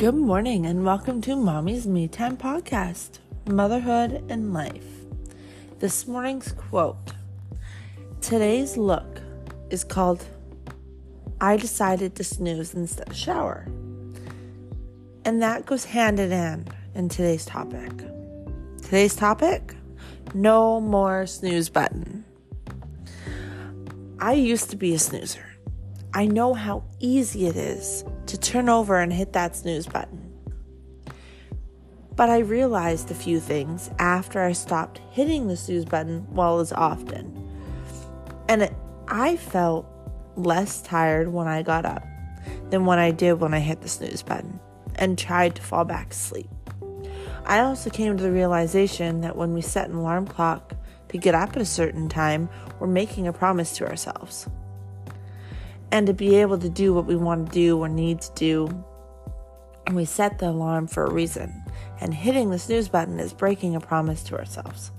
Good morning and welcome to Mommy's Me Time podcast, Motherhood and Life. This morning's quote Today's look is called I decided to snooze instead of shower. And that goes hand in hand in today's topic. Today's topic no more snooze button. I used to be a snoozer. I know how easy it is to turn over and hit that snooze button. But I realized a few things after I stopped hitting the snooze button well as often. And it, I felt less tired when I got up than when I did when I hit the snooze button and tried to fall back asleep. I also came to the realization that when we set an alarm clock to get up at a certain time, we're making a promise to ourselves and to be able to do what we want to do or need to do. And we set the alarm for a reason, and hitting the snooze button is breaking a promise to ourselves.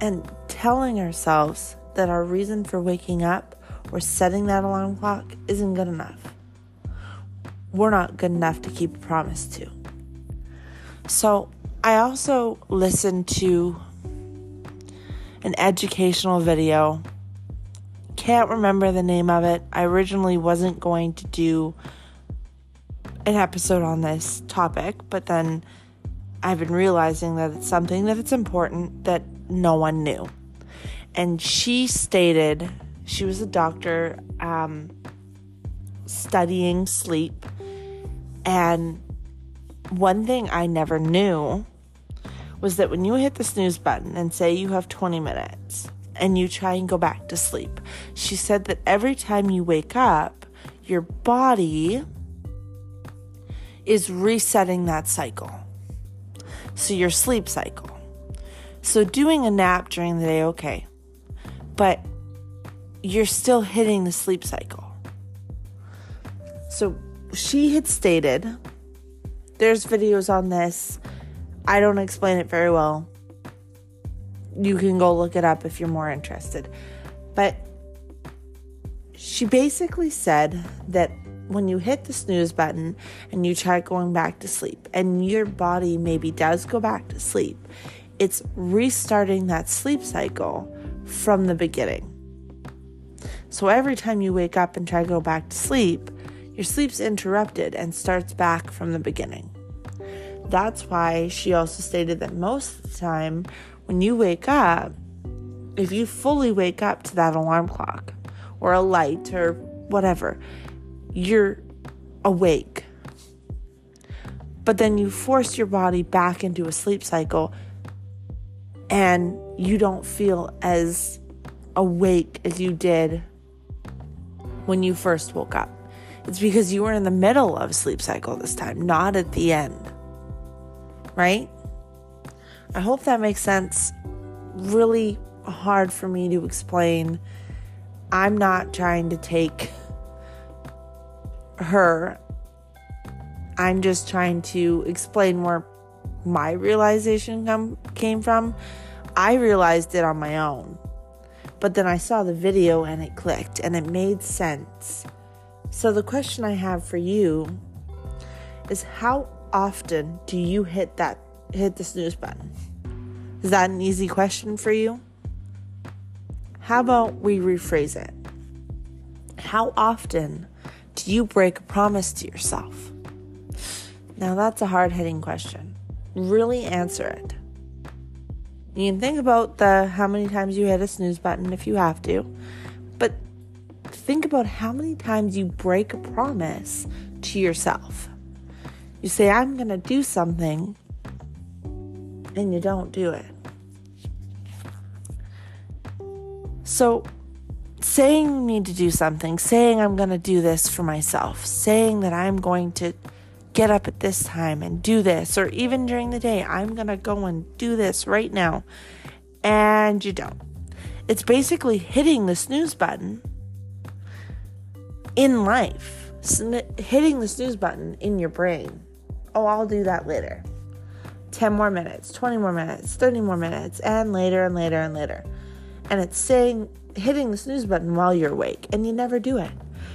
And telling ourselves that our reason for waking up or setting that alarm clock isn't good enough. We're not good enough to keep a promise to. So, I also listened to an educational video can't remember the name of it. I originally wasn't going to do an episode on this topic, but then I've been realizing that it's something that it's important that no one knew. And she stated she was a doctor um, studying sleep. And one thing I never knew was that when you hit the snooze button and say you have 20 minutes, and you try and go back to sleep. She said that every time you wake up, your body is resetting that cycle. So, your sleep cycle. So, doing a nap during the day, okay, but you're still hitting the sleep cycle. So, she had stated there's videos on this. I don't explain it very well you can go look it up if you're more interested. But she basically said that when you hit the snooze button and you try going back to sleep, and your body maybe does go back to sleep, it's restarting that sleep cycle from the beginning. So every time you wake up and try to go back to sleep, your sleep's interrupted and starts back from the beginning. That's why she also stated that most of the time when you wake up, if you fully wake up to that alarm clock or a light or whatever, you're awake. But then you force your body back into a sleep cycle and you don't feel as awake as you did when you first woke up. It's because you were in the middle of a sleep cycle this time, not at the end. Right? I hope that makes sense. Really hard for me to explain. I'm not trying to take her. I'm just trying to explain where my realization come, came from. I realized it on my own. But then I saw the video and it clicked and it made sense. So the question I have for you is how often do you hit that hit the snooze button? Is that an easy question for you? How about we rephrase it? How often do you break a promise to yourself? Now, that's a hard hitting question. Really answer it. You can think about the how many times you hit a snooze button if you have to, but think about how many times you break a promise to yourself. You say, I'm going to do something, and you don't do it. So, saying you need to do something, saying I'm going to do this for myself, saying that I'm going to get up at this time and do this, or even during the day, I'm going to go and do this right now, and you don't. It's basically hitting the snooze button in life, hitting the snooze button in your brain. Oh, I'll do that later. 10 more minutes, 20 more minutes, 30 more minutes, and later and later and later. And it's saying, hitting the snooze button while you're awake, and you never do it.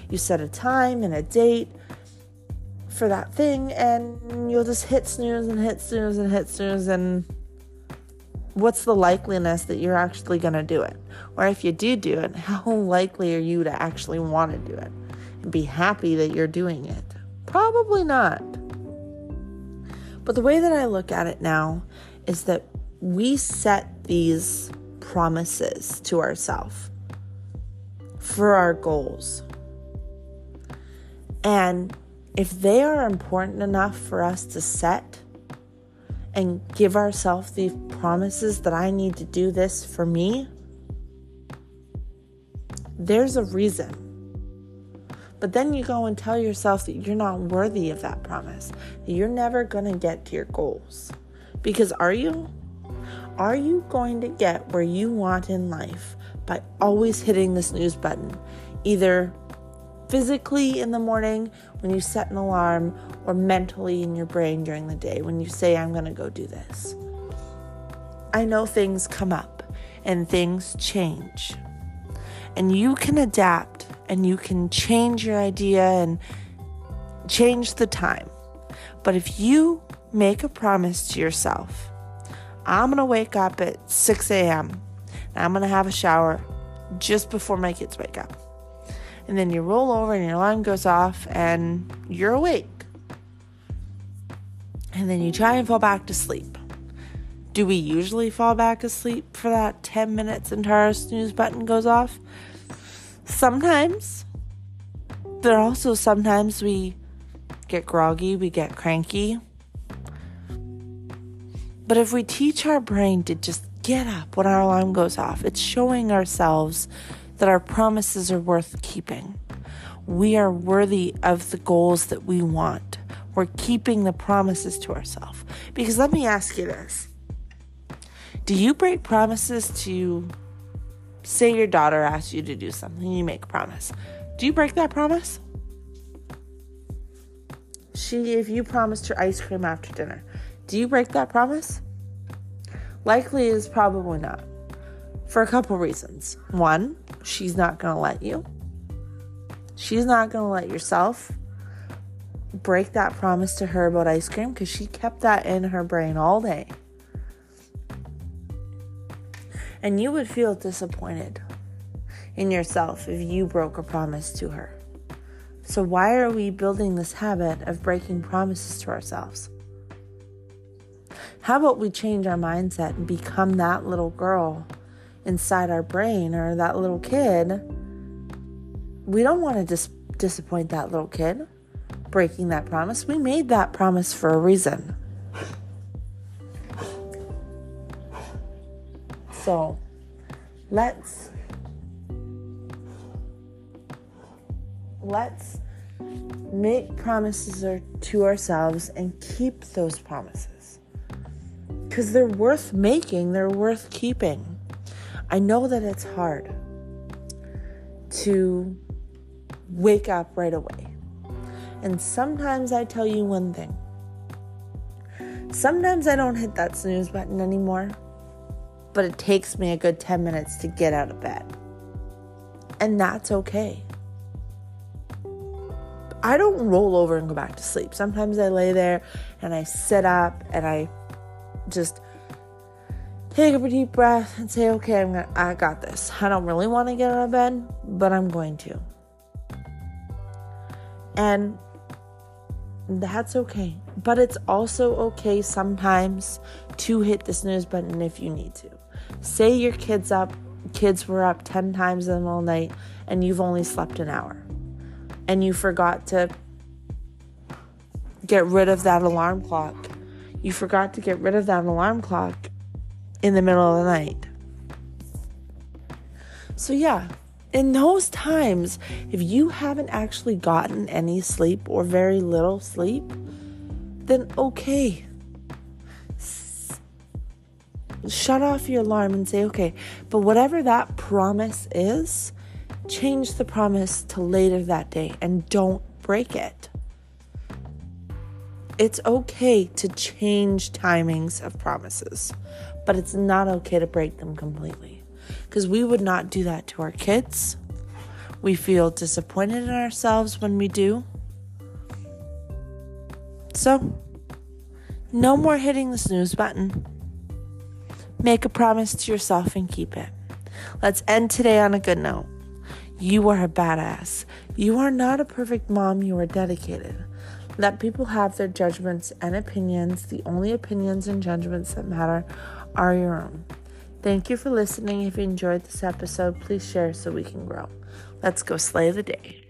You set a time and a date for that thing and you'll just hit snooze and hit snooze and hit snooze and what's the likeliness that you're actually going to do it or if you do do it how likely are you to actually want to do it and be happy that you're doing it probably not but the way that i look at it now is that we set these promises to ourselves for our goals and if they are important enough for us to set and give ourselves these promises that I need to do this for me, there's a reason. But then you go and tell yourself that you're not worthy of that promise, that you're never going to get to your goals. Because are you? Are you going to get where you want in life by always hitting the snooze button? Either physically in the morning when you set an alarm or mentally in your brain during the day when you say, I'm going to go do this. I know things come up and things change. And you can adapt and you can change your idea and change the time. But if you make a promise to yourself, I'm going to wake up at 6 a.m. and I'm going to have a shower just before my kids wake up and then you roll over and your alarm goes off and you're awake. And then you try and fall back to sleep. Do we usually fall back asleep for that 10 minutes until our snooze button goes off? Sometimes. But also sometimes we get groggy, we get cranky. But if we teach our brain to just get up when our alarm goes off, it's showing ourselves that our promises are worth keeping. We are worthy of the goals that we want. We're keeping the promises to ourselves. Because let me ask you this Do you break promises to, say, your daughter asks you to do something, you make a promise? Do you break that promise? She, if you promised her ice cream after dinner, do you break that promise? Likely is probably not for a couple reasons. One, she's not going to let you. She's not going to let yourself break that promise to her about ice cream because she kept that in her brain all day. And you would feel disappointed in yourself if you broke a promise to her. So, why are we building this habit of breaking promises to ourselves? How about we change our mindset and become that little girl inside our brain or that little kid, we don't want to dis- disappoint that little kid breaking that promise. We made that promise for a reason. So let's let's make promises to ourselves and keep those promises because they're worth making, they're worth keeping. I know that it's hard to wake up right away. And sometimes I tell you one thing. Sometimes I don't hit that snooze button anymore, but it takes me a good 10 minutes to get out of bed. And that's okay. I don't roll over and go back to sleep. Sometimes I lay there and I sit up and I just take a deep breath and say, okay, I'm gonna, I got this. I don't really want to get out of bed, but I'm going to. And that's okay. But it's also okay sometimes to hit the snooze button if you need to. Say your kids up, kids were up 10 times in middle night and you've only slept an hour. And you forgot to get rid of that alarm clock. You forgot to get rid of that alarm clock in the middle of the night. So, yeah, in those times, if you haven't actually gotten any sleep or very little sleep, then okay. Shut off your alarm and say, okay, but whatever that promise is, change the promise to later that day and don't break it. It's okay to change timings of promises but it's not okay to break them completely because we would not do that to our kids. We feel disappointed in ourselves when we do. So, no more hitting the snooze button. Make a promise to yourself and keep it. Let's end today on a good note. You are a badass. You are not a perfect mom, you are dedicated. Let people have their judgments and opinions. The only opinions and judgments that matter are your own. Thank you for listening. If you enjoyed this episode, please share so we can grow. Let's go slay the day.